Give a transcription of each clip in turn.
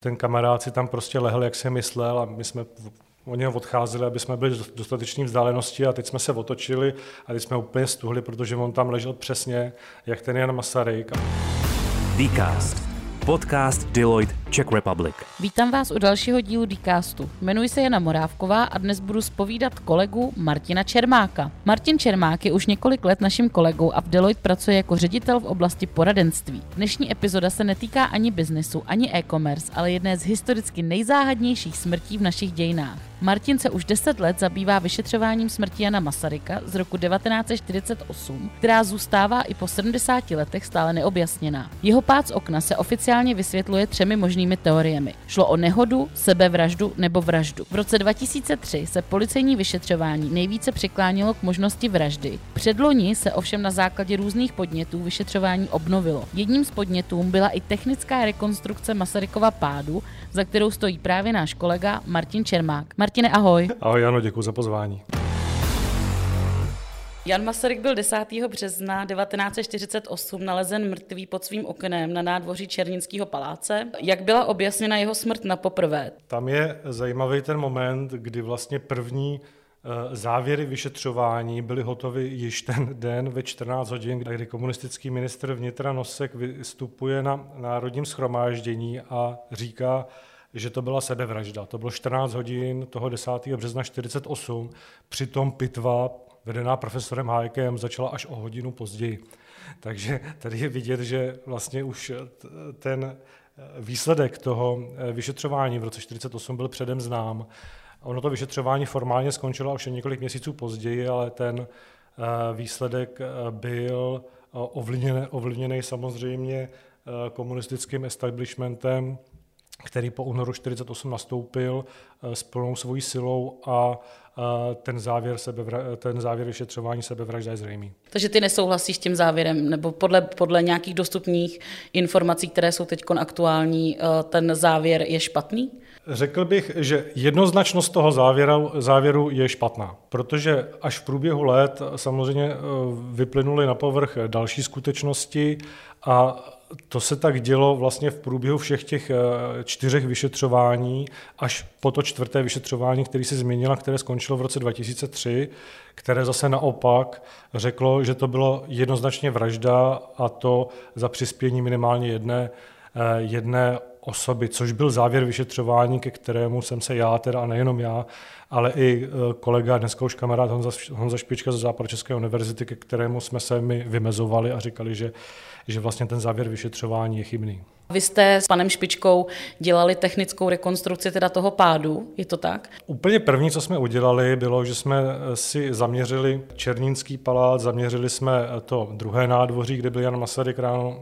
Ten kamarád si tam prostě lehl, jak se myslel a my jsme od něho odcházeli, aby jsme byli v dostatečné vzdálenosti a teď jsme se otočili a teď jsme úplně stuhli, protože on tam ležel přesně, jak ten Jan Masaryk. Dcast. Podcast Deloitte Czech Republic. Vítám vás u dalšího dílu Dcastu. Jmenuji se Jana Morávková a dnes budu spovídat kolegu Martina Čermáka. Martin Čermák je už několik let naším kolegou a v Deloitte pracuje jako ředitel v oblasti poradenství. Dnešní epizoda se netýká ani biznesu, ani e-commerce, ale jedné z historicky nejzáhadnějších smrtí v našich dějinách. Martin se už 10 let zabývá vyšetřováním smrti Jana Masaryka z roku 1948, která zůstává i po 70 letech stále neobjasněná. Jeho pád z okna se oficiálně vysvětluje třemi možnými teoriemi. Šlo o nehodu, sebevraždu nebo vraždu. V roce 2003 se policejní vyšetřování nejvíce přiklánilo k možnosti vraždy. Předloni se ovšem na základě různých podnětů vyšetřování obnovilo. Jedním z podnětů byla i technická rekonstrukce Masarykova pádu, za kterou stojí právě náš kolega Martin Čermák. Martine, ahoj. Ahoj, Jano, děkuji za pozvání. Jan Masaryk byl 10. března 1948 nalezen mrtvý pod svým oknem na nádvoří Černínského paláce. Jak byla objasněna jeho smrt na poprvé? Tam je zajímavý ten moment, kdy vlastně první eh, závěry vyšetřování byly hotovy již ten den ve 14 hodin, kdy komunistický ministr vnitra Nosek vystupuje na národním schromáždění a říká, že to byla sebevražda. To bylo 14 hodin toho 10. března 48. Přitom pitva vedená profesorem Hájkem začala až o hodinu později. Takže tady je vidět, že vlastně už ten výsledek toho vyšetřování v roce 48 byl předem znám. Ono to vyšetřování formálně skončilo už několik měsíců později, ale ten eh, výsledek eh, byl ovlivněný, ovlivněný samozřejmě eh, komunistickým establishmentem, který po únoru 48 nastoupil eh, s plnou svojí silou a eh, ten závěr, sebevra, ten závěr vyšetřování sebevražda je zřejmý. Takže ty nesouhlasíš s tím závěrem, nebo podle, podle nějakých dostupných informací, které jsou teď aktuální, eh, ten závěr je špatný? Řekl bych, že jednoznačnost toho závěru, závěru je špatná, protože až v průběhu let samozřejmě vyplynuly na povrch další skutečnosti a to se tak dělo vlastně v průběhu všech těch eh, čtyřech vyšetřování, až po to čtvrté vyšetřování, které se změnilo, které skončilo v roce 2003, které zase naopak řeklo, že to bylo jednoznačně vražda a to za přispění minimálně jedné, eh, jedné osoby, což byl závěr vyšetřování, ke kterému jsem se já, teda a nejenom já, ale i eh, kolega, dneska už kamarád Honza, Honza Špička ze Západočeské univerzity, ke kterému jsme se my vymezovali a říkali, že že vlastně ten závěr vyšetřování je chybný. Vy jste s panem Špičkou dělali technickou rekonstrukci teda toho pádu, je to tak? Úplně první, co jsme udělali, bylo, že jsme si zaměřili Černínský palác, zaměřili jsme to druhé nádvoří, kde byl Jan Masaryk ráno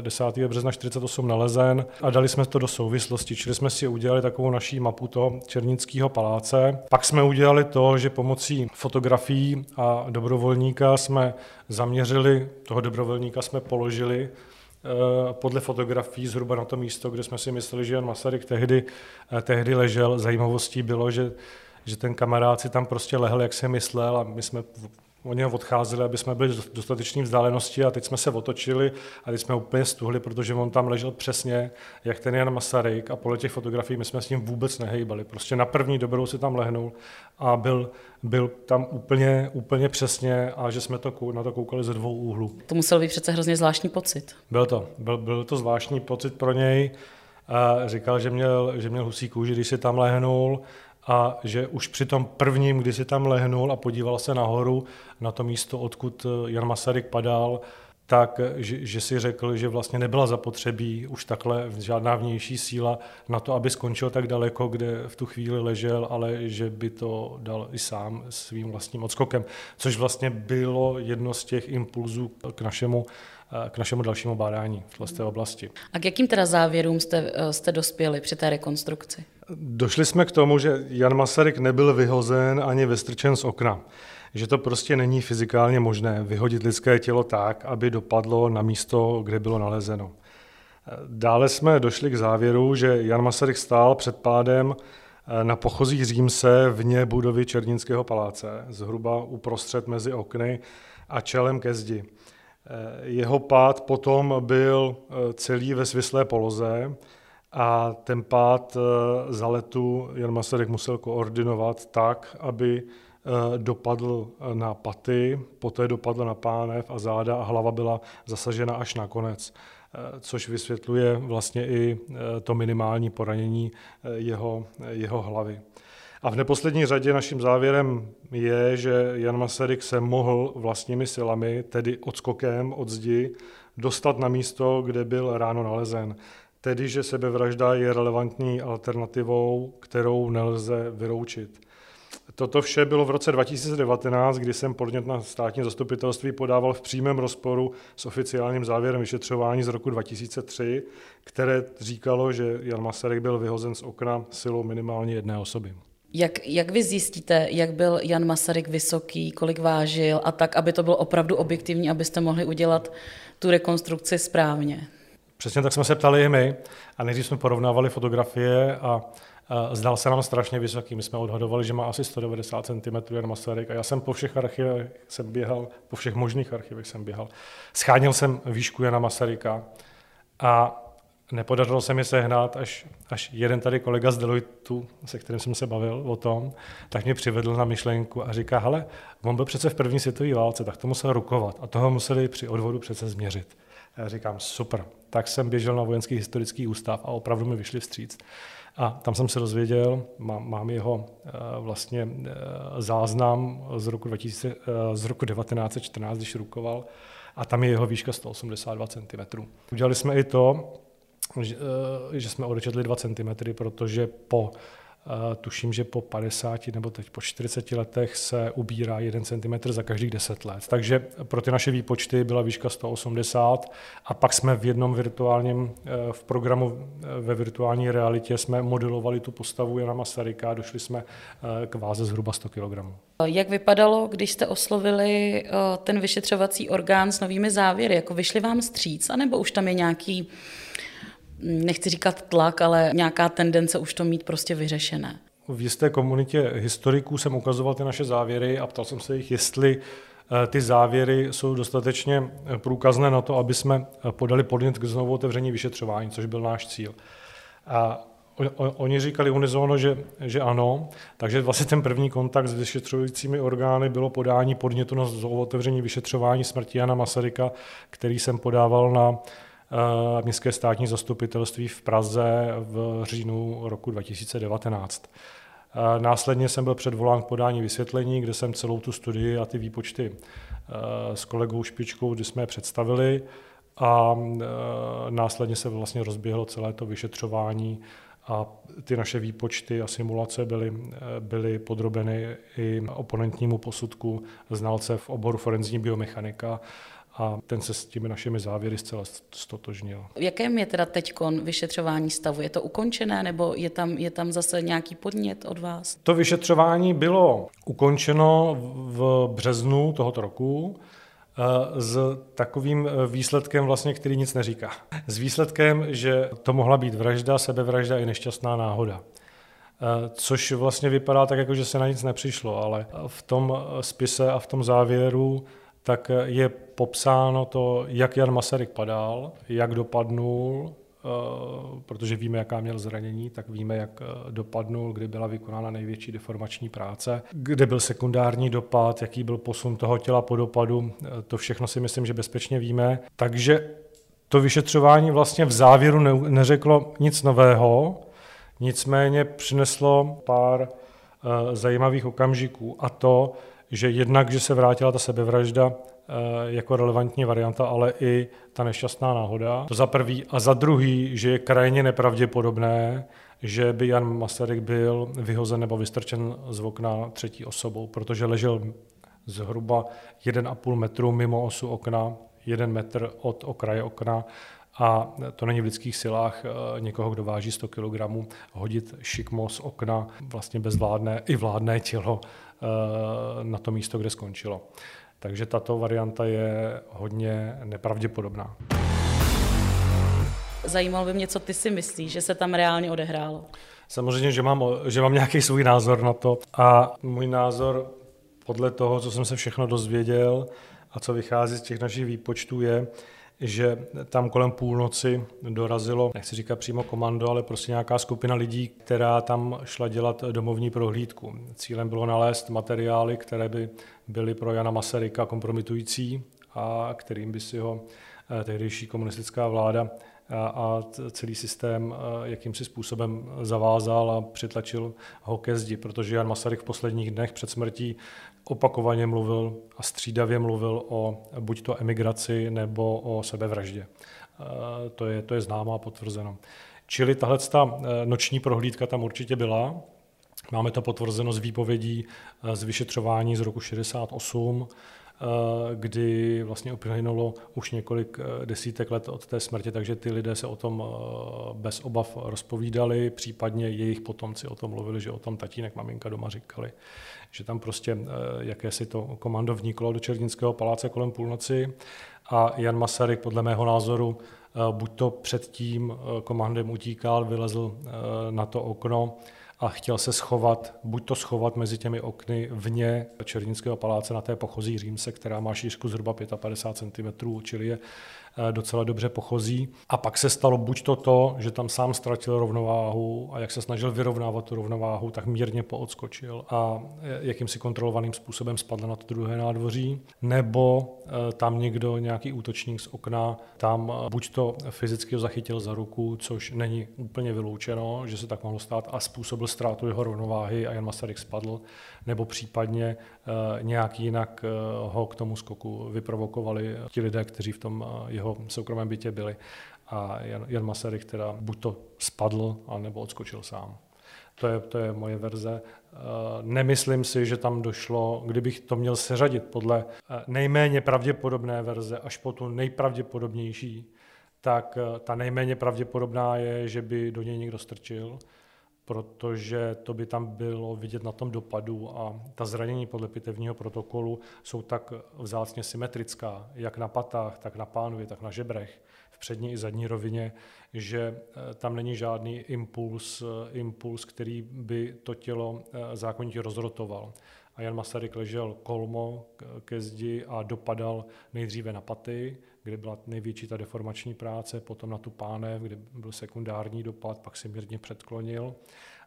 10. Eh, března 48 nalezen a dali jsme to do souvislosti, čili jsme si udělali takovou naší mapu toho Černínského paláce. Pak jsme udělali to, že pomocí fotografií a dobrovolníka jsme zaměřili, toho dobrovolníka jsme položili Eh, podle fotografií zhruba na to místo, kde jsme si mysleli, že Jan Masaryk tehdy, eh, tehdy ležel. Zajímavostí bylo, že, že ten kamarád si tam prostě lehl, jak se myslel a my jsme od něho odcházeli, aby jsme byli v dostatečné vzdálenosti a teď jsme se otočili a teď jsme úplně stuhli, protože on tam ležel přesně, jak ten Jan Masaryk a podle těch fotografií my jsme s ním vůbec nehejbali. Prostě na první dobrou si tam lehnul a byl, byl tam úplně, úplně přesně a že jsme to, na to koukali ze dvou úhlů. To musel být přece hrozně zvláštní pocit. Byl to, byl, byl to zvláštní pocit pro něj. A říkal, že měl, že měl husí kůži, když si tam lehnul a že už při tom prvním, kdy si tam lehnul a podíval se nahoru na to místo, odkud Jan Masaryk padal, tak že, že si řekl, že vlastně nebyla zapotřebí už takhle žádná vnější síla na to, aby skončil tak daleko, kde v tu chvíli ležel, ale že by to dal i sám svým vlastním odskokem, což vlastně bylo jedno z těch impulzů k našemu k našemu dalšímu bádání v té oblasti. A k jakým teda závěrům jste, jste dospěli při té rekonstrukci? Došli jsme k tomu, že Jan Masaryk nebyl vyhozen ani vystrčen z okna že to prostě není fyzikálně možné vyhodit lidské tělo tak, aby dopadlo na místo, kde bylo nalezeno. Dále jsme došli k závěru, že Jan Masaryk stál před pádem eh, na pochozí Římse vně budovy Černínského paláce, zhruba uprostřed mezi okny a čelem ke zdi. Eh, jeho pád potom byl eh, celý ve svislé poloze a ten pád za letu Jan Masaryk musel koordinovat tak, aby dopadl na paty, poté dopadl na pánev a záda a hlava byla zasažena až na konec, což vysvětluje vlastně i to minimální poranění jeho, jeho hlavy. A v neposlední řadě naším závěrem je, že Jan Masaryk se mohl vlastními silami, tedy odskokem od zdi, dostat na místo, kde byl ráno nalezen. Tedy, že sebevražda je relevantní alternativou, kterou nelze vyroučit. Toto vše bylo v roce 2019, kdy jsem podnět na státní zastupitelství podával v přímém rozporu s oficiálním závěrem vyšetřování z roku 2003, které říkalo, že Jan Masaryk byl vyhozen z okna silou minimálně jedné osoby. Jak, jak vy zjistíte, jak byl Jan Masaryk vysoký, kolik vážil a tak, aby to bylo opravdu objektivní, abyste mohli udělat tu rekonstrukci správně? Přesně tak jsme se ptali i my a nejdřív jsme porovnávali fotografie a, zdal se nám strašně vysoký. My jsme odhadovali, že má asi 190 cm Jan Masaryk a já jsem po všech archivech jsem běhal, po všech možných archivech jsem běhal. Scháněl jsem výšku Jana Masaryka a Nepodařilo se mi sehnat, až, až jeden tady kolega z Deloitu, se kterým jsem se bavil o tom, tak mě přivedl na myšlenku a říká, hele, on byl přece v první světové válce, tak to musel rukovat a toho museli při odvodu přece změřit. A já říkám, super. Tak jsem běžel na vojenský historický ústav a opravdu mi vyšli vstříc. A tam jsem se dozvěděl, mám, mám jeho uh, vlastně uh, záznam z roku, 2000, uh, eh, z roku 1914, když rukoval, a tam je jeho výška 182 cm. Udělali jsme i to, že, eh, že jsme odečetli 2 cm, protože po eh, tuším, že po 50 nebo teď po 40 letech se ubírá 1 cm za každých 10 let. Takže pro ty naše výpočty byla výška 180 a pak jsme v jednom virtuálním, eh, v programu ve virtuální realitě jsme modelovali tu postavu Jana Masaryka a došli jsme k váze zhruba 100 kg. Jak vypadalo, když jste oslovili ten vyšetřovací orgán s novými závěry? Jako vyšli vám stříc, anebo už tam je nějaký nechci říkat tlak, ale nějaká tendence už to mít prostě vyřešené. V jisté komunitě historiků jsem ukazoval ty naše závěry a ptal jsem se jich, jestli eh, ty závěry jsou dostatečně eh, průkazné na to, aby jsme eh, podali podnět k znovu otevření vyšetřování, což byl náš cíl. A Oni říkali unizono, že, že ano, takže vlastně ten první kontakt s vyšetřujícími orgány bylo podání podnětu na otevření vyšetřování smrti Jana Masaryka, který jsem podával na městské státní zastupitelství v Praze v říjnu roku 2019. Eh, následně jsem byl předvolán k podání vysvětlení, kde jsem celou tu studii a ty výpočty eh, s kolegou Špičkou, kdy jsme je představili a následně se vlastně rozběhlo celé to vyšetřování a ty naše výpočty a simulace byly, byly podrobeny i oponentnímu posudku znalce v oboru forenzní biomechanika a ten se s těmi našimi závěry zcela stotožnil. V jakém je teda teď vyšetřování stavu? Je to ukončené nebo je tam, je tam zase nějaký podnět od vás? To vyšetřování bylo ukončeno v březnu tohoto roku eh, s takovým eh, výsledkem vlastně, který nic neříká. S výsledkem, že to mohla být vražda, sebevražda i nešťastná náhoda. Eh, což vlastně vypadá tak, jako že se na nic nepřišlo, ale v tom spise a v tom závěru tak je popsáno to, jak Jan Masaryk padal, jak dopadnul, eh, protože víme, jaká měl zranění, tak víme, jak eh, dopadnul, kdy byla vykonána největší deformační práce, kde byl sekundární dopad, jaký byl posun toho těla po dopadu, eh, to všechno si myslím, že bezpečně víme. Takže to vyšetřování vlastně v závěru neřeklo nic nového, nicméně přineslo pár zajímavých okamžiků a to, že jednak, že se vrátila ta sebevražda eh, jako relevantní varianta, ale i ta nešťastná náhoda. To za prvý. A za druhý, že je krajně nepravděpodobné, že by Jan Masaryk byl vyhozen nebo vystrčen z okna třetí osobou, protože ležel zhruba 1,5 metru mimo osu okna, jeden metr od okraje okna a to není v lidských silách eh, někoho, kdo váží 100 kg, hodit šikmo z okna vlastně bezvládné i vládné tělo na to místo, kde skončilo. Takže tato varianta je hodně nepravděpodobná. Zajímalo by mě, co ty si myslíš, že se tam reálně odehrálo. Samozřejmě, že mám, že mám nějaký svůj názor na to a můj názor podle toho, co jsem se všechno dozvěděl a co vychází z těch našich výpočtů je, že tam kolem půlnoci dorazilo, nechci říkat přímo komando, ale prostě nějaká skupina lidí, která tam šla dělat domovní prohlídku. Cílem bylo nalézt materiály, které by byly pro Jana Masaryka kompromitující a kterým by si ho eh, tehdejší komunistická vláda a celý systém jakýmsi způsobem zavázal a přitlačil ho ke zdi, protože Jan Masaryk v posledních dnech před smrtí opakovaně mluvil a střídavě mluvil o buď to emigraci nebo o sebevraždě. To je, to je známo a potvrzeno. Čili tahle ta e, noční prohlídka tam určitě byla. Máme to potvrzeno z výpovědí e, z vyšetřování z roku 68, Eh, kdy vlastně uplynulo už několik eh, desítek let od té smrti, takže ty lidé se o tom eh, bez obav rozpovídali, případně jejich potomci o tom mluvili, že o tom tatínek, maminka doma říkali, že tam prostě jakési to komando vniklo do Černínského paláce kolem půlnoci. A Jan Masaryk podle mého názoru buď to před tím komandem utíkal, vylezl na to okno, a chtěl se schovat, buď to schovat mezi těmi okny vně Černínského paláce na té pochozí Římse, která má šířku zhruba 55 cm, čili je docela dobře pochozí. A pak se stalo buď to to, že tam sám ztratil rovnováhu a jak se snažil vyrovnávat tu rovnováhu, tak mírně poodskočil a eh, jakýmsi kontrolovaným způsobem spadl na to druhé nádvoří, nebo eh, tam někdo, nějaký útočník z okna, tam buď to fyzicky zachytil za ruku, což není úplně vyloučeno, že se tak mohlo stát a způsobil ztrátu jeho rovnováhy a Jan Masaryk spadl, nebo případně nějak jinak ho k tomu skoku vyprovokovali ti lidé, kteří v tom jeho soukromém bytě byli. A Jan, Jan Masaryk teda buď to spadl, nebo odskočil sám. To je, to je moje verze. Eh, nemyslím si, že tam došlo, kdybych to měl seřadit podle eh, nejméně pravděpodobné verze až po tu nejpravděpodobnější, tak eh, ta nejméně pravděpodobná je, že by do něj někdo strčil, protože to by tam bylo vidět na tom dopadu a ta zranění podle pitevního protokolu jsou tak vzácně symetrická, jak na patách, tak na pánovi, tak na žebrech, v přední i zadní rovině, že eh, tam není žádný impuls, eh, impuls, který by to tělo eh, zákonitě rozrotoval. A Jan Masaryk ležel kolmo ke zdi a dopadal nejdříve na paty, kde byla největší ta deformační práce, potom na tu pánev, kde byl sekundární dopad, pak se mírně předklonil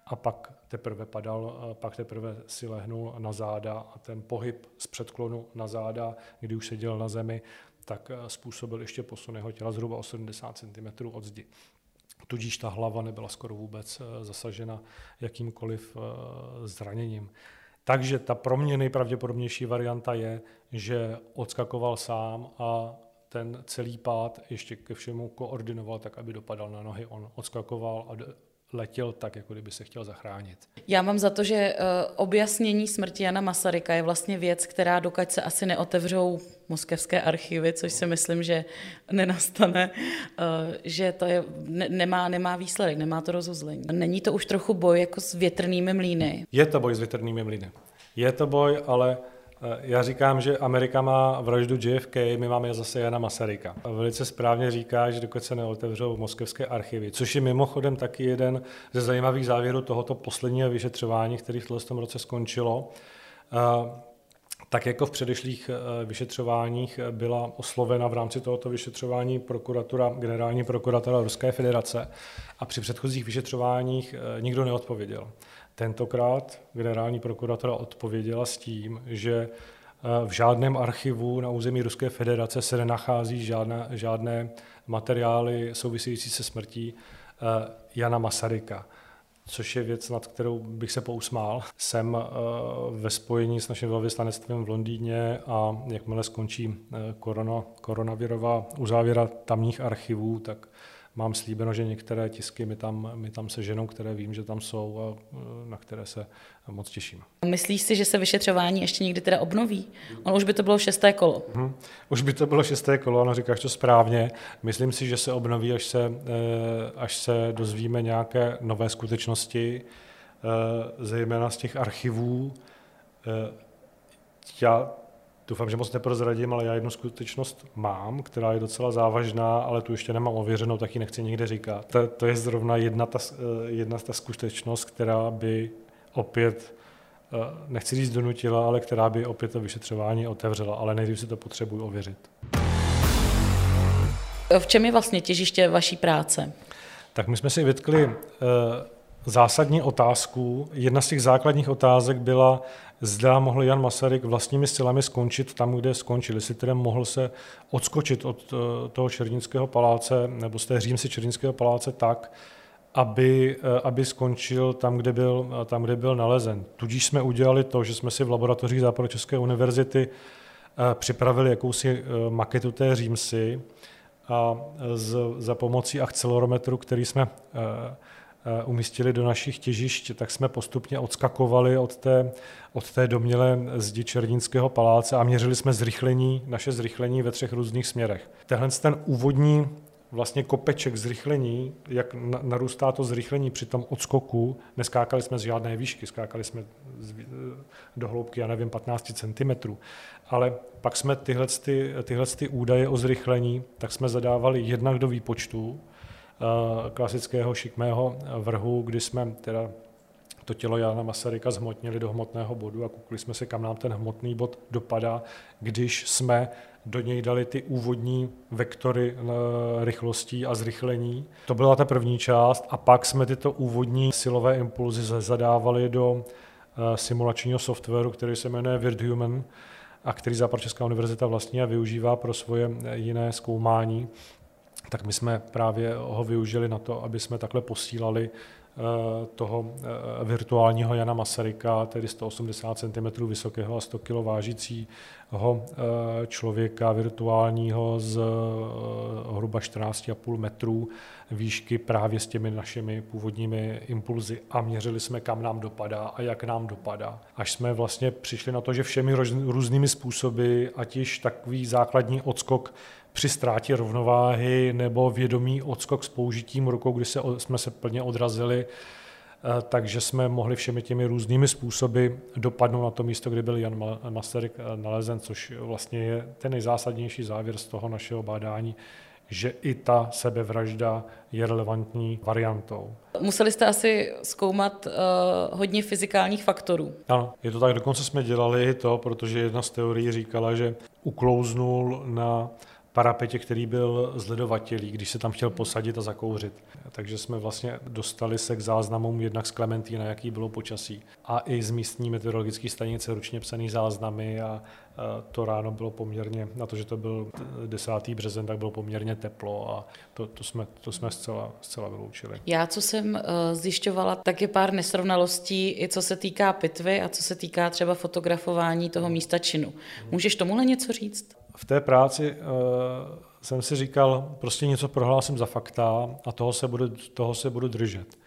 a pak teprve padal, pak teprve si lehnul na záda a ten pohyb z předklonu na záda, kdy už seděl na zemi, tak eh, způsobil ještě posun jeho těla zhruba 80 cm od zdi. Tudíž ta hlava nebyla skoro vůbec eh, zasažena jakýmkoliv eh, zraněním. Takže ta pro mě nejpravděpodobnější varianta je, že odskakoval sám a ten celý pád ještě ke všemu koordinoval tak, aby dopadal na nohy. On odskakoval a letěl tak, jako kdyby se chtěl zachránit. Já mám za to, že uh, objasnění smrti Jana Masaryka je vlastně věc, která dokud se asi neotevřou moskevské archivy, což si myslím, že nenastane, uh, že to je, ne, nemá, nemá výsledek, nemá to rozuzlení. Není to už trochu boj jako s větrnými mlýny? Je to boj s větrnými mlýny. Je to boj, ale Eh, já říkám, že Amerika má vraždu JFK, my máme zase Jana Masaryka. A velice správně říká, že dokud se neotevřou moskevské archivy, což je mimochodem taky jeden ze zajímavých závěrů tohoto posledního vyšetřování, který v tom roce skončilo. Eh, tak jako v předešlých eh, vyšetřováních byla oslovena v rámci tohoto vyšetřování prokuratura, generální prokuratura Ruské federace a při předchozích vyšetřováních nikdo neodpověděl. Tentokrát generální prokuratura odpověděla s tím, že eh, v žádném archivu na území Ruské federace se nenachází žádné, žádné materiály související se smrtí eh, Jana Masaryka což je věc, nad kterou bych se pousmál. Jsem eh, ve spojení s naším velvyslanectvím v Londýně a jakmile skončí korona, koronavirová uzávěra tamních archivů, tak mám slíbeno, že některé tisky mi tam, mi tam seženou, které vím, že tam jsou a e, na které se moc těším. Myslíš si, že se vyšetřování ještě někdy teda obnoví? On už by to bylo šesté kolo. Hmm. Už by to bylo šesté kolo, ano, říkáš to správně. Myslím si, že se obnoví, až se, e, až se dozvíme nějaké nové skutečnosti, e, zejména z těch archivů. Já Doufám, že moc neprozradím, ale já jednu skutečnost mám, která je docela závažná, ale tu ještě nemám ověřenou, tak ji nechci nikde říkat. To, to je zrovna jedna ta, eh, jedna ta skutečnost, která by opět, eh, nechci říct donutila, ale která by opět to vyšetřování otevřela, ale nejdřív si to potřebuji ověřit. V čem je vlastně těžiště vaší práce? Tak my jsme si vytkli e, zásadní otázku. Jedna z těch základních otázek byla, zda mohl Jan Masaryk vlastními silami skončit tam, kde skončil. Jestli tedy mohl se odskočit od eh, toho Černínského paláce nebo z té římsy Černínského paláce tak, aby, eh, aby skončil tam kde, byl, tam, kde byl nalezen. Tudíž jsme udělali to, že jsme si v laboratořích Západočeské univerzity připravili jakousi maketu té římsy, a z, za pomocí akcelerometru, který jsme eh, eh, umístili do našich těžišť, tak jsme postupně odskakovali od té, od té domělé zdi Černínského paláce a měřili jsme zrychlení, naše zrychlení ve třech různých směrech. Tenhle ten úvodní vlastně kopeček zrychlení, jak narůstá to zrychlení při tom odskoku, neskákali jsme z žádné výšky, skákali jsme do hloubky, já nevím, 15 cm, ale pak jsme tyhle, ty, tyhle ty údaje o zrychlení, tak jsme zadávali jednak do výpočtu eh, klasického šikmého vrhu, kdy jsme teda to tělo Jana Masaryka zhmotnili do hmotného bodu a koukli jsme se, kam nám ten hmotný bod dopadá, když jsme do něj dali ty úvodní vektory eh, rychlostí a zrychlení. To byla ta první část a pak jsme tyto úvodní silové impulzy zadávali do eh, simulačního softwaru, který se jmenuje VirtHuman a který Západočeská univerzita vlastně využívá pro svoje eh, jiné zkoumání. Tak my jsme právě ho využili na to, aby jsme takhle posílali Eh, toho eh, virtuálního Jana Masaryka, tedy 180 cm vysokého a 100 kg vážícího eh, člověka virtuálního z hruba 14,5 metrů výšky právě s těmi našimi původními impulzy a měřili jsme, kam nám dopadá a jak nám dopadá. Až jsme vlastně přišli na to, že všemi různými způsoby, ať již takový základní odskok při ztrátě rovnováhy nebo vědomý odskok s použitím rukou, kdy se, jsme se plně odrazili, eh, takže jsme mohli všemi těmi různými způsoby dopadnout na to místo, kde byl Jan Masaryk eh, nalezen, což vlastně je ten nejzásadnější závěr z toho našeho bádání, že i ta sebevražda je relevantní variantou. Museli jste asi zkoumat uh, hodně fyzikálních faktorů. Ano, je to tak, dokonce jsme dělali to, protože jedna z teorií říkala, že uklouznul na parapetě, který byl zledovatělý, když se tam chtěl posadit a zakouřit. Takže jsme vlastně dostali se k záznamům jednak z Klementína, jaký bylo počasí, a i z místní meteorologické stanice ručně psaný záznamy a to ráno bylo poměrně, na to, že to byl 10. březen, tak bylo poměrně teplo a to, to jsme, to jsme zcela, zcela vyloučili. Já, co jsem eh, zjišťovala, tak je pár nesrovnalostí, i co se týká pitvy a co se týká třeba fotografování toho místa činu. Můžeš tomuhle něco říct? V té práci uh, jsem si říkal, prostě něco prohlásím za fakta a toho se budu, toho se budu držet.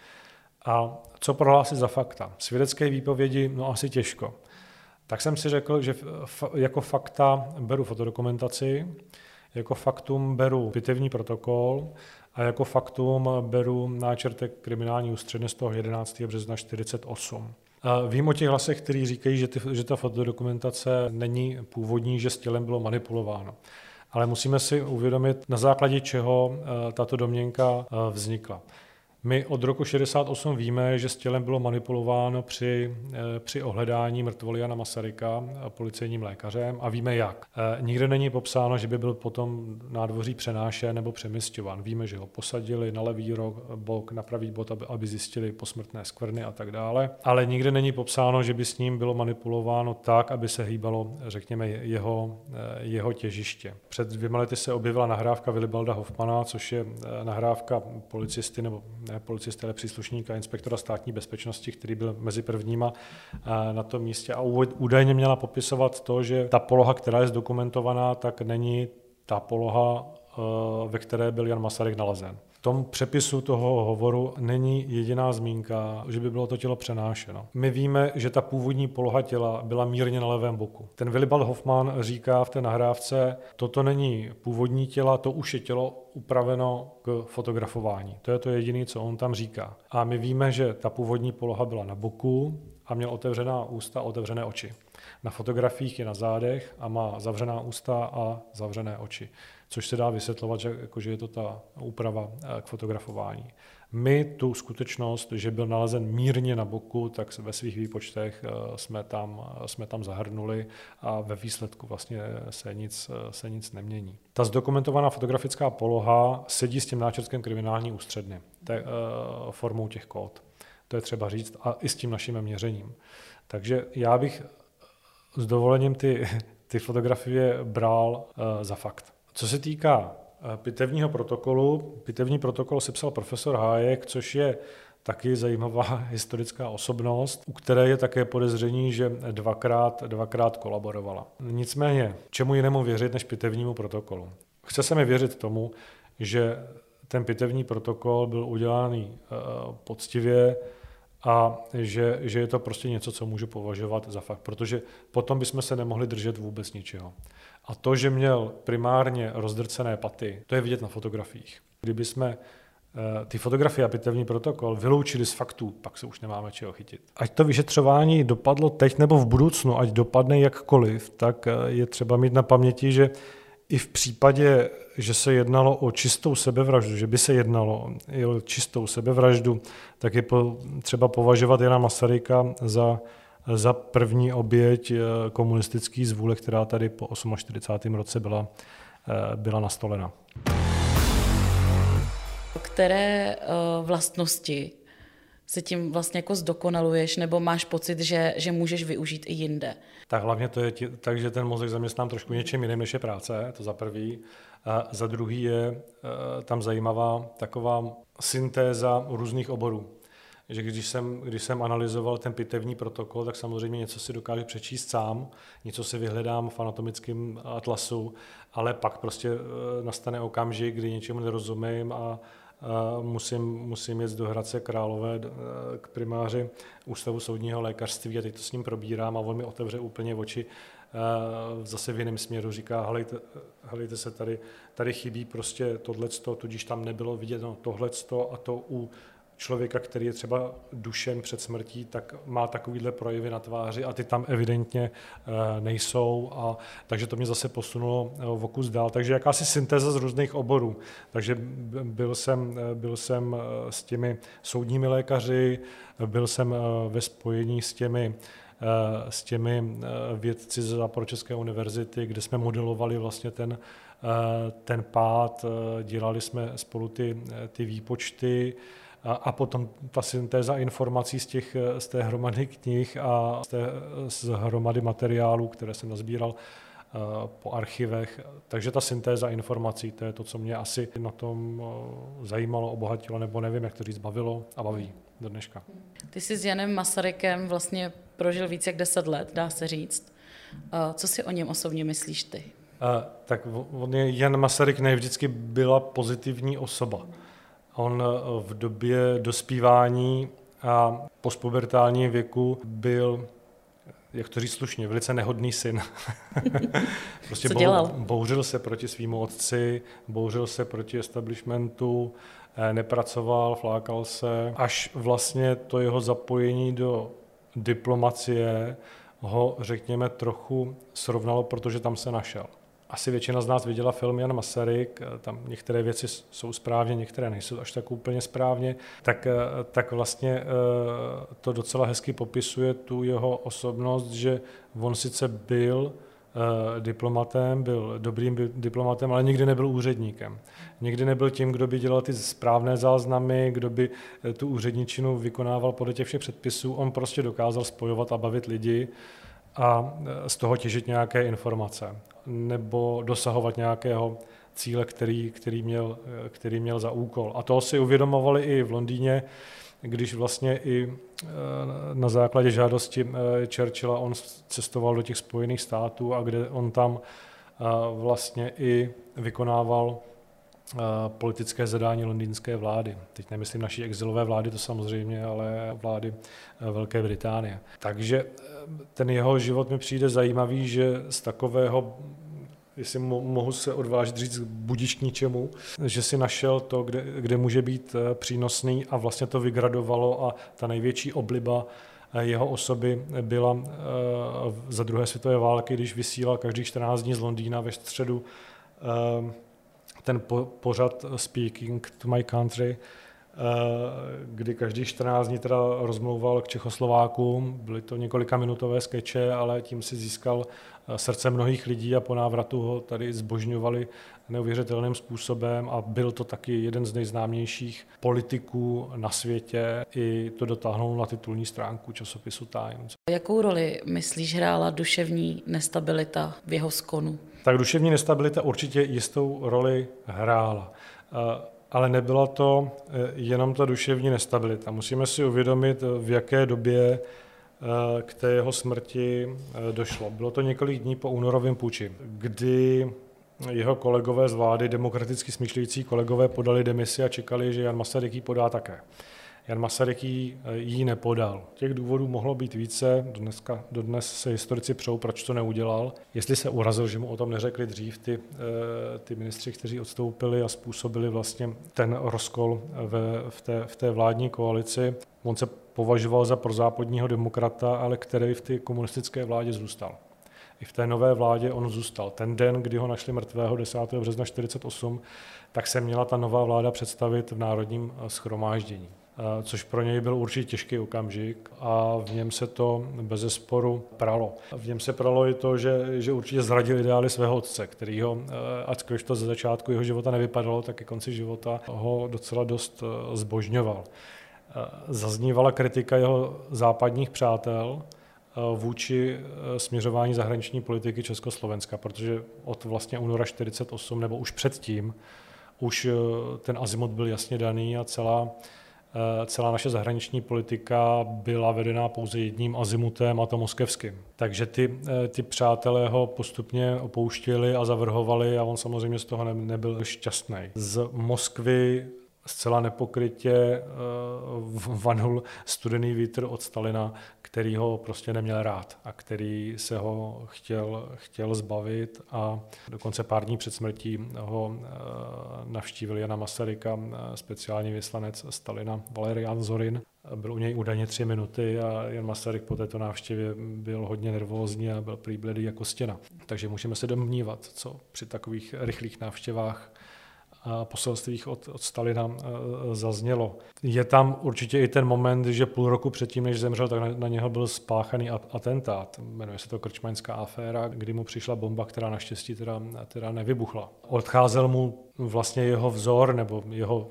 A co prohlásit za fakta? Svědecké výpovědi, no asi těžko. Tak jsem si řekl, že jako fakta beru fotodokumentaci, jako faktum beru pitevní protokol a jako faktum beru náčrtek kriminální ústředny z toho 11. března 48. Vím o těch hlasech, kteří říkají, že, ty, že ta fotodokumentace není původní, že s tělem bylo manipulováno. Ale musíme si uvědomit, na základě čeho eh, tato domněnka eh, vznikla. My od roku 68 víme, že s tělem bylo manipulováno při, eh, při ohledání mrtvoly Jana Masaryka policejním lékařem a víme jak. Eh, nikde není popsáno, že by byl potom nádvoří přenášen nebo přemysťován. Víme, že ho posadili na levý rok, bok, na pravý bod, aby, aby zjistili posmrtné skvrny a tak dále. Ale nikde není popsáno, že by s ním bylo manipulováno tak, aby se hýbalo, řekněme, jeho, eh, jeho těžiště. Před dvěma lety se objevila nahrávka Vilibalda Hoffmana, což je nahrávka policisty nebo ne policisty, ale příslušníka inspektora státní bezpečnosti, který byl mezi prvníma eh, na tom místě a údajně měla popisovat to, že ta poloha, která je zdokumentovaná, tak není ta poloha, eh, ve které byl Jan Masaryk nalezen. Tom přepisu toho hovoru není jediná zmínka, že by bylo to tělo přenášeno. My víme, že ta původní poloha těla byla mírně na levém boku. Ten Willibald Hoffman říká v té nahrávce, toto není původní těla, to už je tělo upraveno k fotografování. To je to jediné, co on tam říká. A my víme, že ta původní poloha byla na boku a měl otevřená ústa, otevřené oči. Na fotografiích je na zádech a má zavřená ústa a zavřené oči, což se dá vysvětlovat, že, jako, že je to ta úprava eh, k fotografování. My tu skutečnost, že byl nalezen mírně na boku, tak ve svých výpočtech jsme tam, jsme tam zahrnuli a ve výsledku vlastně se nic, se nic nemění. Ta zdokumentovaná fotografická poloha sedí s tím náčrtkem kriminální ústředny, te, formou těch kód. To je třeba říct a i s tím naším měřením. Takže já bych s dovolením ty, ty fotografie bral uh, za fakt. Co se týká uh, pitevního protokolu, pitevní protokol sepsal profesor Hájek, což je taky zajímavá historická osobnost, u které je také podezření, že dvakrát, dvakrát kolaborovala. Nicméně, čemu jinému věřit než pitevnímu protokolu? Chce se mi věřit tomu, že ten pitevní protokol byl udělaný uh, poctivě, a že, že je to prostě něco, co můžu považovat za fakt, protože potom bychom se nemohli držet vůbec ničeho. A to, že měl primárně rozdrcené paty, to je vidět na fotografiích. Kdyby jsme eh, ty fotografie a pitevní protokol vyloučili z faktů, pak se už nemáme čeho chytit. Ať to vyšetřování dopadlo teď nebo v budoucnu, ať dopadne jakkoliv, tak eh, je třeba mít na paměti, že i v případě, že se jednalo o čistou sebevraždu, že by se jednalo i o čistou sebevraždu, tak je třeba považovat Jana Masaryka za, za první oběť eh, komunistický zvůle, která tady po 48. roce byla, eh, byla nastolena. Které eh, vlastnosti se tím vlastně jako zdokonaluješ, nebo máš pocit, že, že můžeš využít i jinde? Tak hlavně to je tak, že ten mozek zaměstnám trošku něčím jiným, než je práce, to za prvý. A za druhý je e, tam zajímavá taková syntéza různých oborů. Že když jsem, když jsem analyzoval ten pitevní protokol, tak samozřejmě něco si dokážu přečíst sám, něco si vyhledám v anatomickém atlasu, ale pak prostě e, nastane okamžik, kdy něčemu nerozumím a musím, musím jít do Hradce Králové k primáři Ústavu soudního lékařství a teď to s ním probírám a on mi otevře úplně oči zase v jiném směru říká, helejte, helejte se, tady, tady chybí prostě tohleto, tudíž tam nebylo vidět no, tohleto a to u člověka, který je třeba dušen před smrtí, tak má takovýhle projevy na tváři a ty tam evidentně eh, nejsou. A, takže to mě zase posunulo eh, v okus dál. Takže jakási syntéza z různých oborů. Takže byl jsem, eh, byl jsem s těmi soudními lékaři, byl jsem ve spojení s těmi s těmi vědci z Západočeské univerzity, kde jsme modelovali vlastně ten, ten pád, dělali jsme spolu ty, ty výpočty, a, a potom ta syntéza informací z, těch, z té hromady knih a z, té, z hromady materiálů, které jsem nazbíral uh, po archivech. Takže ta syntéza informací, to je to, co mě asi na tom uh, zajímalo, obohatilo, nebo nevím, jak to říct, bavilo a baví do dneška. Ty jsi s Janem Masarykem vlastně prožil více jak deset let, dá se říct. Uh, co si o něm osobně myslíš ty? Tak on je, Jan Masaryk ne vždycky byla pozitivní osoba. On eh, v době dospívání a postpubertálním věku byl jak to říct slušně, velice nehodný syn. prostě Co dělal? bouřil se proti svýmu otci, bouřil se proti establishmentu, eh, nepracoval, flákal se, až vlastně to jeho zapojení do diplomacie ho, řekněme, trochu srovnalo, protože tam se našel asi většina z nás viděla film Jan Masaryk, eh, tam některé věci jsou správně, některé nejsou až tak úplně správně, tak, eh, tak vlastně eh, to docela hezky popisuje tu jeho osobnost, že on sice byl diplomatem, byl dobrým diplomatem, ale nikdy nebyl úředníkem. Nikdy nebyl tím, kdo by dělal ty správné záznamy, kdo by tu úředničinu vykonával podle těch všech předpisů. On prostě dokázal spojovat a bavit lidi a z toho těžit nějaké informace nebo dosahovat nějakého cíle, který, který, měl, který měl za úkol. A to si uvědomovali i v Londýně, když vlastně i eh, na základě žádosti eh, Churchilla on cestoval do těch Spojených států a kde on tam eh, vlastně i vykonával politické zadání londýnské vlády. Teď nemyslím naší exilové vlády, to samozřejmě, ale vlády Velké Británie. Takže ten jeho život mi přijde zajímavý, že z takového jestli mohu se odvážit říct budiš k ničemu, že si našel to, kde, kde může být eh, přínosný a vlastně to vygradovalo a ta největší obliba eh, jeho osoby byla eh, za druhé světové války, když vysílal každých 14 dní z Londýna ve středu ten pořad Speaking to my country, kdy každý 14 dní teda rozmlouval k Čechoslovákům. Byly to několika minutové skeče, ale tím si získal srdce mnohých lidí a po návratu ho tady zbožňovali neuvěřitelným způsobem a byl to taky jeden z nejznámějších politiků na světě. I to dotáhnul na titulní stránku časopisu Times. Jakou roli myslíš hrála duševní nestabilita v jeho skonu? Tak duševní nestabilita určitě jistou roli hrála. Ale nebyla to e, jenom ta duševní nestabilita. Musíme si uvědomit, v jaké době k té jeho smrti došlo. Bylo to několik dní po únorovém půči, kdy jeho kolegové z vlády, demokraticky smýšlející kolegové, podali demisi a čekali, že Jan Masaryk ji podá také. Jan Masaryk ji, ji nepodal. Těch důvodů mohlo být více, dneska, dodnes se historici přou, proč to neudělal. Jestli se urazil, že mu o tom neřekli dřív ty, eh, ty ministři, kteří odstoupili a způsobili vlastně ten rozkol ve, v, té, v té vládní koalici. On se považoval za prozápadního demokrata, ale který v té komunistické vládě zůstal. I v té nové vládě on zůstal. Ten den, kdy ho našli mrtvého 10. března 1948, tak se měla ta nová vláda představit v národním eh, schromáždění eh, což pro něj byl určitě těžký okamžik a v něm se to bez sporu pralo. V něm se pralo i to, že, že určitě zradil ideály svého otce, který ho, eh, ačkoliv to ze začátku jeho života nevypadalo, tak ke konci života ho docela dost zbožňoval. Zaznívala kritika jeho západních přátel, vůči eh, směřování zahraniční politiky Československa, protože od vlastně února 48 nebo už předtím už eh, ten azimut byl jasně daný a celá, celá naše zahraniční politika byla vedená pouze jedním azimutem a to moskevským. Takže ty, ty přátelé ho postupně opouštěli a zavrhovali a on samozřejmě z toho nebyl šťastný. Z Moskvy zcela nepokrytě vanul studený vítr od Stalina, který ho prostě neměl rád a který se ho chtěl, chtěl zbavit a dokonce pár dní před smrtí ho eh, navštívil Jana Masaryka, eh, speciální vyslanec Stalina Valerian Zorin. Byl u něj údajně tři minuty a Jan Masaryk po této návštěvě byl hodně nervózní a byl prý jako stěna. Takže můžeme se domnívat, co při takových rychlých návštěvách poselstvích od, od Stalina e, zaznělo. Je tam určitě i ten moment, že půl roku předtím, než zemřel, tak na, na něho byl spáchaný atentát. Jmenuje se to Krčmaňská aféra, kdy mu přišla bomba, která naštěstí teda, teda nevybuchla. Odcházel mu vlastně jeho vzor, nebo jeho,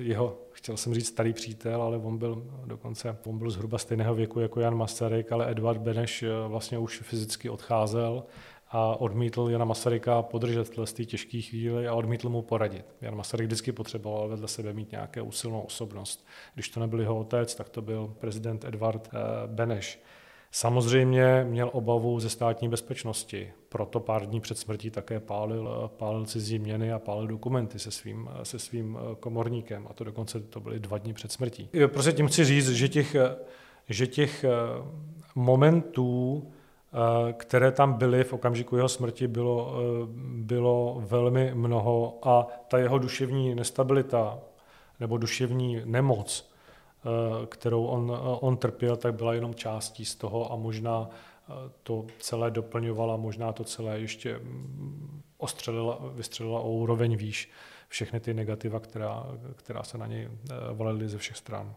jeho, chtěl jsem říct starý přítel, ale on byl dokonce, on byl zhruba stejného věku jako Jan Masaryk, ale Edvard Beneš e, vlastně už fyzicky odcházel a odmítl Jana Masaryka podržet v té těžké chvíli a odmítl mu poradit. Jan Masaryk vždycky potřeboval vedle sebe mít nějakou silnou osobnost. Když to nebyl jeho otec, tak to byl prezident Edvard eh, Beneš. Samozřejmě měl obavu ze státní bezpečnosti, proto pár dní před smrtí také pálil, eh, pálil cizí měny a pálil dokumenty se svým, eh, se svým komorníkem, a to dokonce to byly dva dny před smrtí. Prostě tím chci říct, že těch, že těch momentů, které tam byly v okamžiku jeho smrti, bylo, eh, bylo velmi mnoho a ta jeho duševní nestabilita nebo duševní nemoc, eh, kterou on, on trpěl, tak byla jenom částí z toho a možná to celé doplňovala, možná to celé ještě mm, ostřelila, vystřelila o úroveň výš všechny ty negativa, která, která se na něj valily ze všech stran.